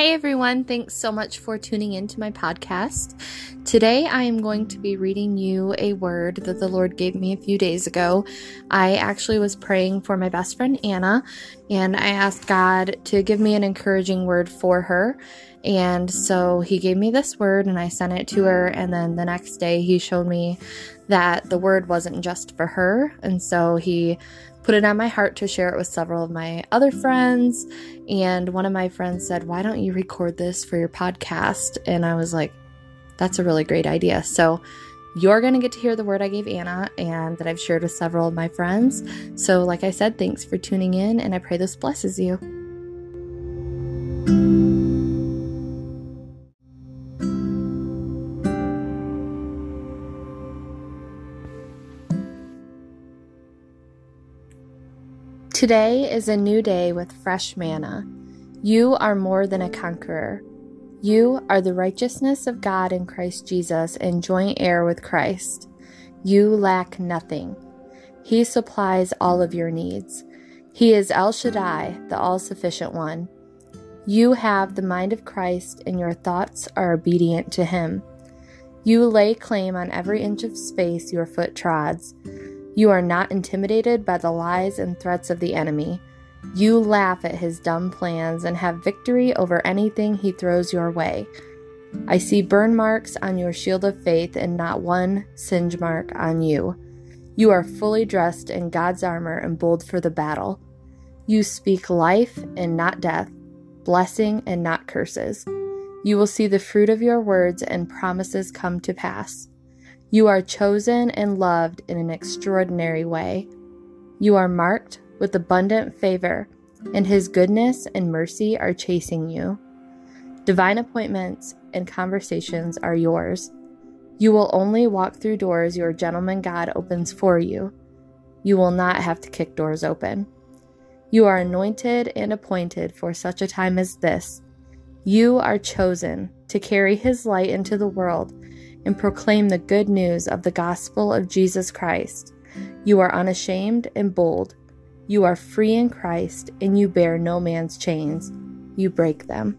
Hey everyone, thanks so much for tuning into my podcast. Today I am going to be reading you a word that the Lord gave me a few days ago. I actually was praying for my best friend Anna, and I asked God to give me an encouraging word for her. And so he gave me this word and I sent it to her. And then the next day he showed me that the word wasn't just for her. And so he put it on my heart to share it with several of my other friends. And one of my friends said, Why don't you record this for your podcast? And I was like, That's a really great idea. So you're going to get to hear the word I gave Anna and that I've shared with several of my friends. So, like I said, thanks for tuning in, and I pray this blesses you. Today is a new day with fresh manna. You are more than a conqueror. You are the righteousness of God in Christ Jesus and joint heir with Christ. You lack nothing. He supplies all of your needs. He is El Shaddai, the all sufficient one. You have the mind of Christ, and your thoughts are obedient to Him. You lay claim on every inch of space your foot trods. You are not intimidated by the lies and threats of the enemy. You laugh at his dumb plans and have victory over anything he throws your way. I see burn marks on your shield of faith and not one singe mark on you. You are fully dressed in God's armor and bold for the battle. You speak life and not death, blessing and not curses. You will see the fruit of your words and promises come to pass. You are chosen and loved in an extraordinary way. You are marked with abundant favor, and His goodness and mercy are chasing you. Divine appointments and conversations are yours. You will only walk through doors your gentleman God opens for you. You will not have to kick doors open. You are anointed and appointed for such a time as this. You are chosen to carry His light into the world and proclaim the good news of the gospel of Jesus Christ. You are unashamed and bold. You are free in Christ, and you bear no man's chains. You break them.